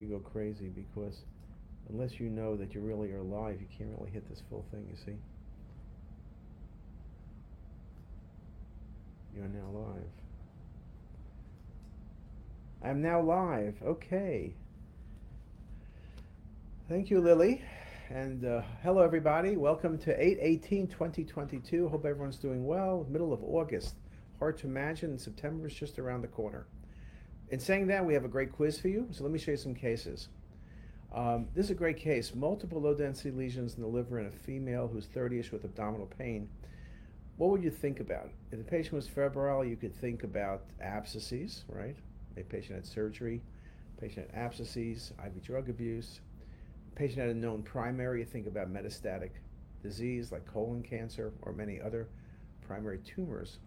you go crazy because unless you know that you really are alive, you can't really hit this full thing, you see? You're now live. I'm now live. Okay. Thank you, Lily. And uh, hello, everybody. Welcome to 8 2022. Hope everyone's doing well. Middle of August. Hard to imagine. September is just around the corner. In saying that, we have a great quiz for you. So let me show you some cases. Um, this is a great case. Multiple low density lesions in the liver in a female who's 30ish with abdominal pain. What would you think about? If the patient was febrile, you could think about abscesses, right? A patient had surgery, patient had abscesses, IV drug abuse. Patient had a known primary, you think about metastatic disease like colon cancer or many other primary tumors.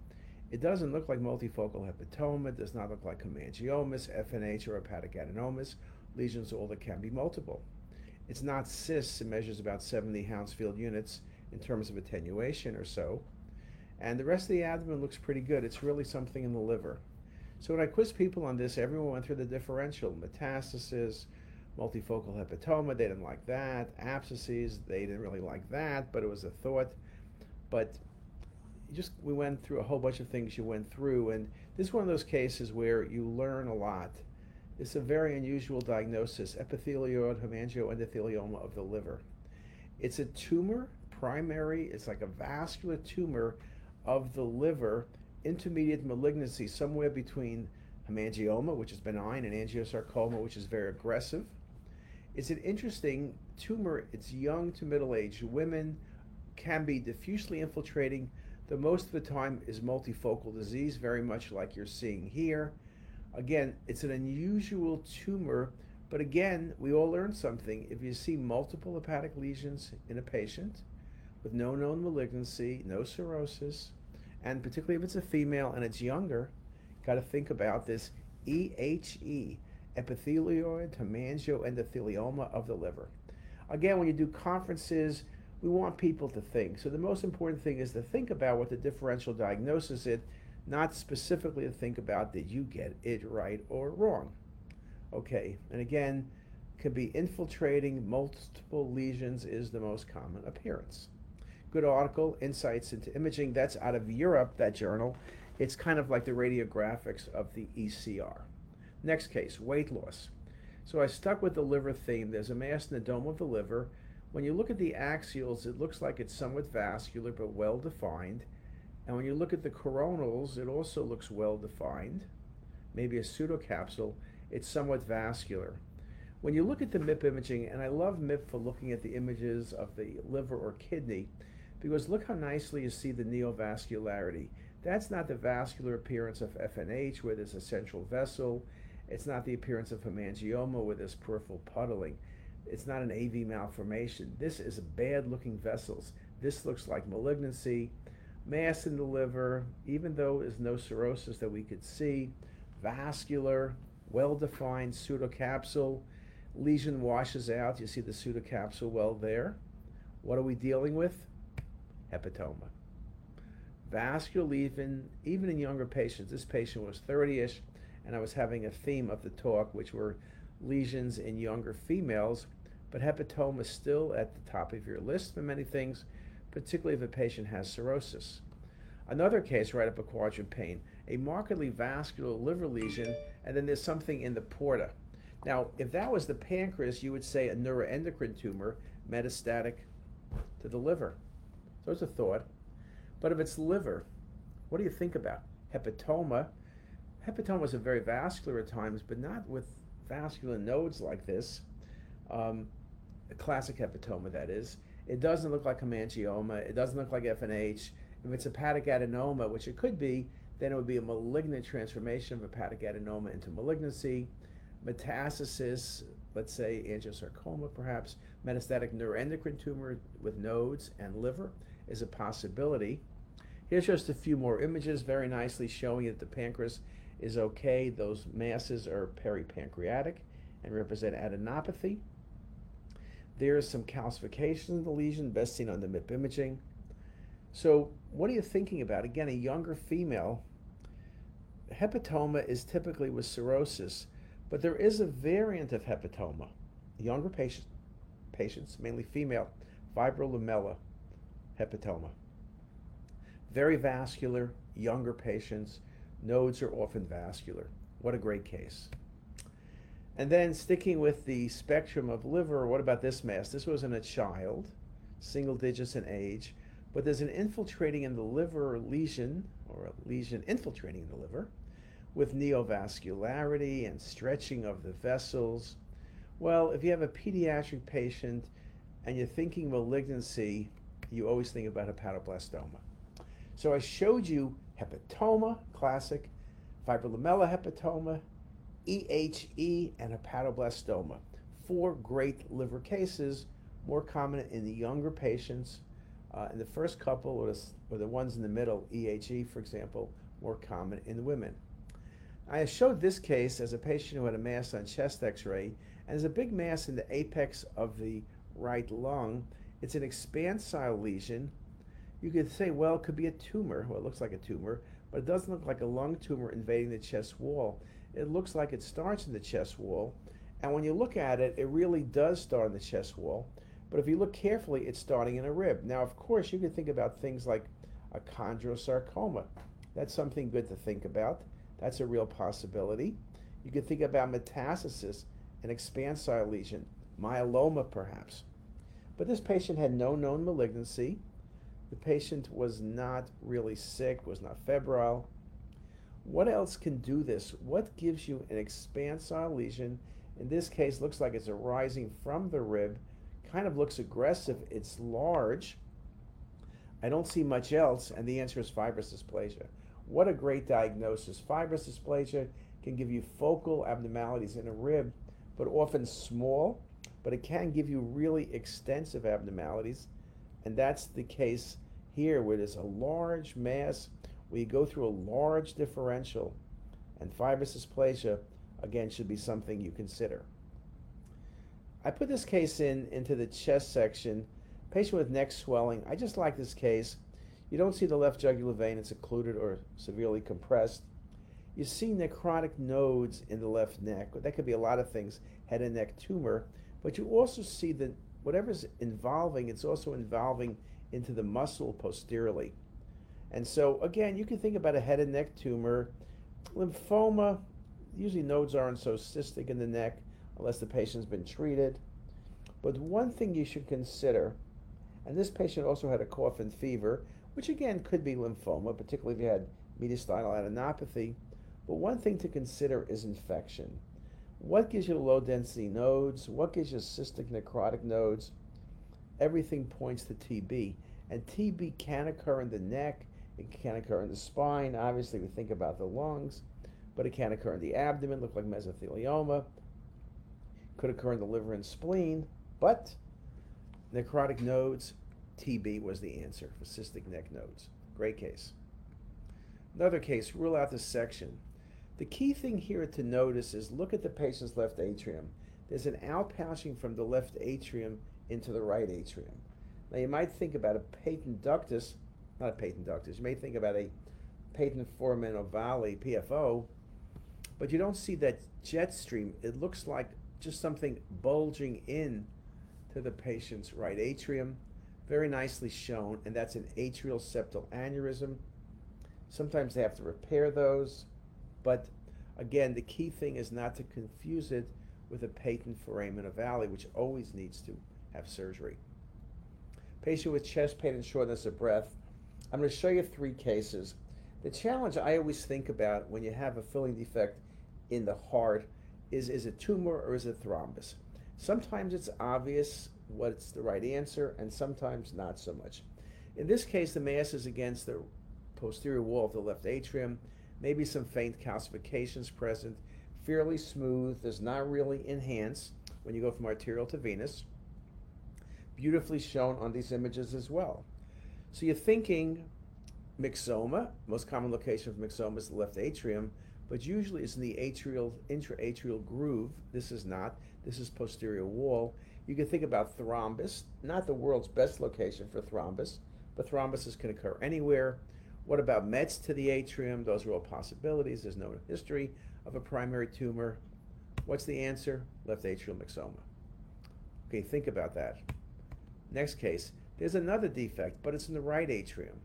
It doesn't look like multifocal hepatoma, it does not look like hemangiomas, FNH, or hepatic adenomas, lesions all that can be multiple. It's not cysts, it measures about 70 Hounsfield units in terms of attenuation or so. And the rest of the abdomen looks pretty good. It's really something in the liver. So when I quiz people on this, everyone went through the differential metastasis, multifocal hepatoma, they didn't like that. Abscesses, they didn't really like that, but it was a thought. But just we went through a whole bunch of things you went through, and this is one of those cases where you learn a lot. It's a very unusual diagnosis, epithelioid hemangioendothelioma of the liver. It's a tumor, primary, it's like a vascular tumor of the liver, intermediate malignancy, somewhere between hemangioma, which is benign, and angiosarcoma, which is very aggressive. It's an interesting tumor. It's young to middle aged women, can be diffusely infiltrating the most of the time is multifocal disease, very much like you're seeing here. Again, it's an unusual tumor, but again, we all learn something. If you see multiple hepatic lesions in a patient with no known malignancy, no cirrhosis, and particularly if it's a female and it's younger, got to think about this EHE, epithelioid hemangioendothelioma of the liver. Again, when you do conferences, we want people to think. So the most important thing is to think about what the differential diagnosis is, not specifically to think about did you get it right or wrong. Okay, and again, could be infiltrating multiple lesions is the most common appearance. Good article, Insights into Imaging. That's out of Europe, that journal. It's kind of like the radiographics of the ECR. Next case, weight loss. So I stuck with the liver theme. There's a mass in the dome of the liver when you look at the axials, it looks like it's somewhat vascular but well defined. And when you look at the coronals, it also looks well defined. Maybe a pseudocapsule, it's somewhat vascular. When you look at the MIP imaging, and I love MIP for looking at the images of the liver or kidney, because look how nicely you see the neovascularity. That's not the vascular appearance of FNH where there's a central vessel. It's not the appearance of hemangioma where there's peripheral puddling. It's not an AV malformation. This is bad looking vessels. This looks like malignancy, mass in the liver, even though there's no cirrhosis that we could see, vascular, well defined pseudocapsule. Lesion washes out. You see the pseudocapsule well there. What are we dealing with? Hepatoma. Vascular lesion, even in younger patients. This patient was 30 ish, and I was having a theme of the talk, which were lesions in younger females, but hepatoma is still at the top of your list for many things, particularly if a patient has cirrhosis. Another case right up a quadrant pain, a markedly vascular liver lesion, and then there's something in the porta. Now, if that was the pancreas, you would say a neuroendocrine tumor metastatic to the liver. So it's a thought. But if it's liver, what do you think about? Hepatoma. Hepatoma is very vascular at times, but not with vascular nodes like this, um, a classic hepatoma that is, it doesn't look like a hemangioma, it doesn't look like FNH. If it's hepatic adenoma, which it could be, then it would be a malignant transformation of hepatic adenoma into malignancy. Metastasis, let's say angiosarcoma perhaps, metastatic neuroendocrine tumor with nodes and liver is a possibility. Here's just a few more images very nicely showing that the pancreas is okay. Those masses are peripancreatic and represent adenopathy. There is some calcification of the lesion, best seen on the MIP imaging. So, what are you thinking about? Again, a younger female, hepatoma is typically with cirrhosis, But there is a variant of hepatoma. Younger patients, patients mainly female, fibrolamellar hepatoma. Very vascular, younger patients. Nodes are often vascular. What a great case. And then sticking with the spectrum of liver, what about this mass? This was in a child, single digits in age, but there's an infiltrating in the liver lesion, or a lesion infiltrating in the liver, with neovascularity and stretching of the vessels. Well, if you have a pediatric patient and you're thinking malignancy, you always think about hepatoblastoma. So I showed you hepatoma, classic, fibrolamellar hepatoma, EHE, and hepatoblastoma. Four great liver cases, more common in the younger patients. Uh, in the first couple, or the, or the ones in the middle, EHE, for example, more common in women. I showed this case as a patient who had a mass on chest x-ray, and there's a big mass in the apex of the right lung. It's an expansile lesion. You could say, well, it could be a tumor. Well, it looks like a tumor, but it doesn't look like a lung tumor invading the chest wall. It looks like it starts in the chest wall, and when you look at it, it really does start in the chest wall. But if you look carefully, it's starting in a rib. Now, of course, you can think about things like a chondrosarcoma. That's something good to think about. That's a real possibility. You could think about metastasis, an expansile lesion, myeloma perhaps. But this patient had no known malignancy. The patient was not really sick, was not febrile. What else can do this? What gives you an expansile lesion? In this case, looks like it's arising from the rib, kind of looks aggressive. It's large. I don't see much else, and the answer is fibrous dysplasia. What a great diagnosis. Fibrous dysplasia can give you focal abnormalities in a rib, but often small, but it can give you really extensive abnormalities. And that's the case here where there's a large mass, where you go through a large differential, and fibrous dysplasia, again, should be something you consider. I put this case in into the chest section, patient with neck swelling. I just like this case you don't see the left jugular vein, it's occluded or severely compressed. You see necrotic nodes in the left neck. That could be a lot of things, head and neck tumor. But you also see that whatever's involving, it's also involving into the muscle posteriorly. And so, again, you can think about a head and neck tumor. Lymphoma, usually nodes aren't so cystic in the neck unless the patient's been treated. But one thing you should consider, and this patient also had a cough and fever, which again could be lymphoma, particularly if you had mediastinal adenopathy. But one thing to consider is infection. What gives you low density nodes? What gives you cystic necrotic nodes? Everything points to TB. And TB can occur in the neck, it can occur in the spine. Obviously, we think about the lungs, but it can occur in the abdomen, look like mesothelioma. Could occur in the liver and spleen, but necrotic nodes TB was the answer for cystic neck nodes. Great case. Another case, rule out dissection. The key thing here to notice is look at the patient's left atrium. There's an outpouching from the left atrium into the right atrium. Now you might think about a patent ductus, not a patent ductus, you may think about a patent foramen ovale, PFO, but you don't see that jet stream. It looks like just something bulging in to the patient's right atrium very nicely shown, and that's an atrial septal aneurysm. Sometimes they have to repair those, but again, the key thing is not to confuse it with a patent foramen ovale, which always needs to have surgery. Patient with chest pain and shortness of breath. I'm going to show you three cases. The challenge I always think about when you have a filling defect in the heart is is it tumor or is it thrombus? Sometimes it's obvious what's the right answer, and sometimes not so much. In this case, the mass is against the posterior wall of the left atrium, maybe some faint calcifications present, fairly smooth, does not really enhance when you go from arterial to venous. Beautifully shown on these images as well. So you're thinking myxoma, most common location of myxoma is the left atrium, but usually it's in the atrial, intraatrial groove. This is not. This is posterior wall. You can think about thrombus, not the world's best location for thrombus, but thrombuses can occur anywhere. What about mets to the atrium? Those are all possibilities. There's no history of a primary tumor. What's the answer? Left atrial myxoma. Okay, think about that. Next case, there's another defect, but it's in the right atrium.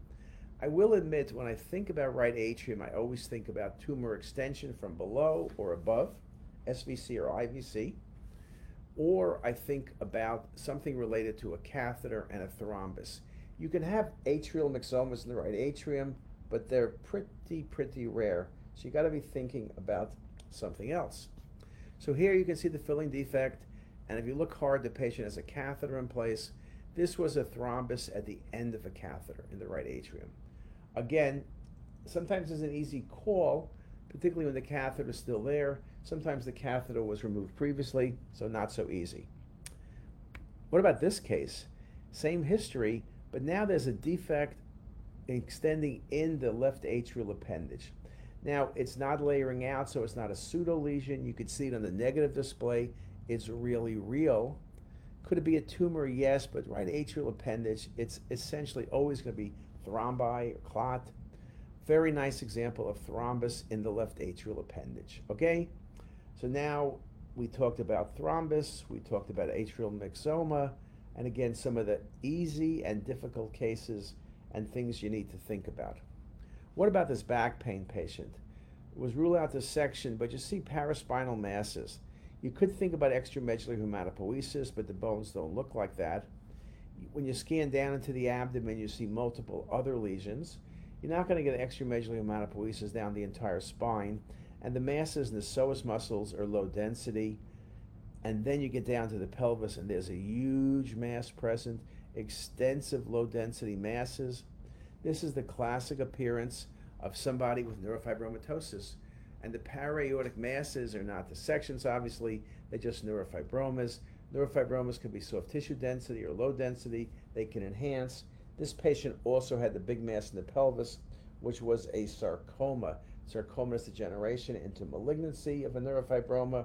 I will admit, when I think about right atrium, I always think about tumor extension from below or above, SVC or IVC, or I think about something related to a catheter and a thrombus. You can have atrial myxomas in the right atrium, but they're pretty, pretty rare. So you got to be thinking about something else. So here you can see the filling defect, and if you look hard, the patient has a catheter in place. This was a thrombus at the end of a catheter in the right atrium. Again, sometimes it's an easy call, particularly when the catheter is still there. Sometimes the catheter was removed previously, so not so easy. What about this case? Same history, but now there's a defect extending in the left atrial appendage. Now, it's not layering out, so it's not a pseudo lesion. You can see it on the negative display. It's really real. Could it be a tumor? Yes, but right atrial appendage, it's essentially always going to be thrombi or clot. Very nice example of thrombus in the left atrial appendage. Okay? So now we talked about thrombus, we talked about atrial myxoma, and again, some of the easy and difficult cases and things you need to think about. What about this back pain patient? It was ruled out dissection, but you see paraspinal masses. You could think about extramedullary hematopoiesis, but the bones don't look like that. When you scan down into the abdomen, you see multiple other lesions. You're not going to get extramedullary hematopoiesis down the entire spine, and the masses in the psoas muscles are low density. And then you get down to the pelvis, and there's a huge mass present, extensive low density masses. This is the classic appearance of somebody with neurofibromatosis. And the para-aortic masses are not dissections, obviously, they're just neurofibromas. Neurofibromas can be soft tissue density or low density, they can enhance. This patient also had the big mass in the pelvis, which was a sarcoma. Sarcoma is degeneration into malignancy of a neurofibroma.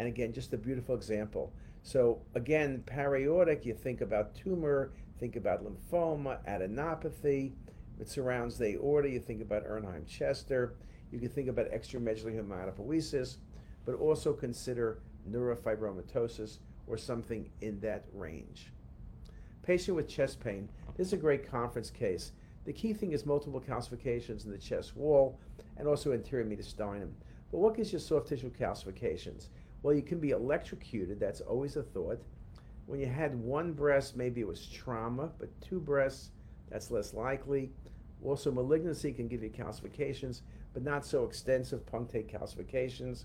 And again, just a beautiful example. So again, para-aortic, you think about tumor, think about lymphoma, adenopathy, it surrounds the aorta. You think about Erdheim Chester. You can think about extramedullary hematopoiesis, but also consider neurofibromatosis or something in that range. Patient with chest pain. This is a great conference case. The key thing is multiple calcifications in the chest wall and also anterior mediastinum. But what gives you soft tissue calcifications? Well, you can be electrocuted. That's always a thought. When you had one breast, maybe it was trauma, but two breasts, that's less likely. Also, malignancy can give you calcifications, but not so extensive punctate calcifications.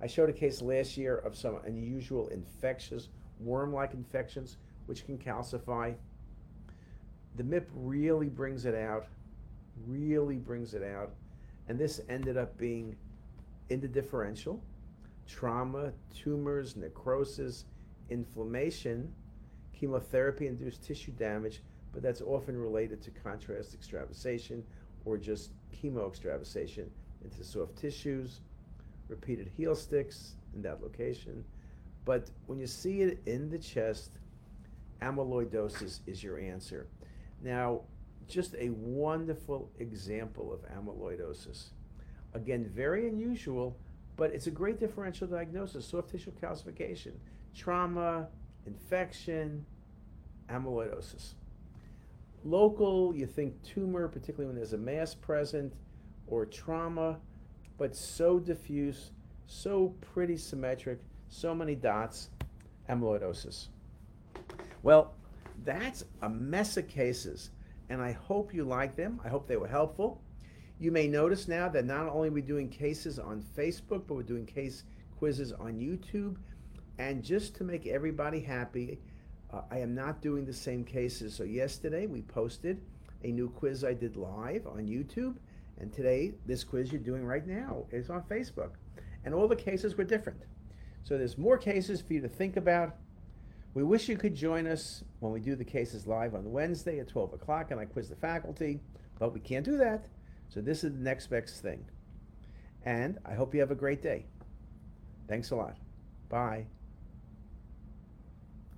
I showed a case last year of some unusual infectious worm-like infections which can calcify. The MIP really brings it out, really brings it out, and this ended up being in the differential, trauma, tumors, necrosis, inflammation, chemotherapy-induced tissue damage, but that's often related to contrast extravasation or just chemo extravasation into soft tissues, repeated heel sticks in that location. But when you see it in the chest, amyloidosis is your answer. Now, just a wonderful example of amyloidosis. Again, very unusual, but it's a great differential diagnosis soft tissue calcification, trauma, infection, amyloidosis. Local, you think tumor, particularly when there's a mass present, or trauma, but so diffuse, so pretty symmetric, so many dots, amyloidosis. Well, that's a mess of cases, and I hope you like them. I hope they were helpful. You may notice now that not only are we doing cases on Facebook, but we're doing case quizzes on YouTube. And just to make everybody happy, uh, I am not doing the same cases. So yesterday we posted a new quiz I did live on YouTube, and today this quiz you're doing right now is on Facebook. And all the cases were different. So there's more cases for you to think about. We wish you could join us when we do the cases live on Wednesday at 12 o'clock and I quiz the faculty, but we can't do that. So this is the next best thing. And I hope you have a great day. Thanks a lot. Bye.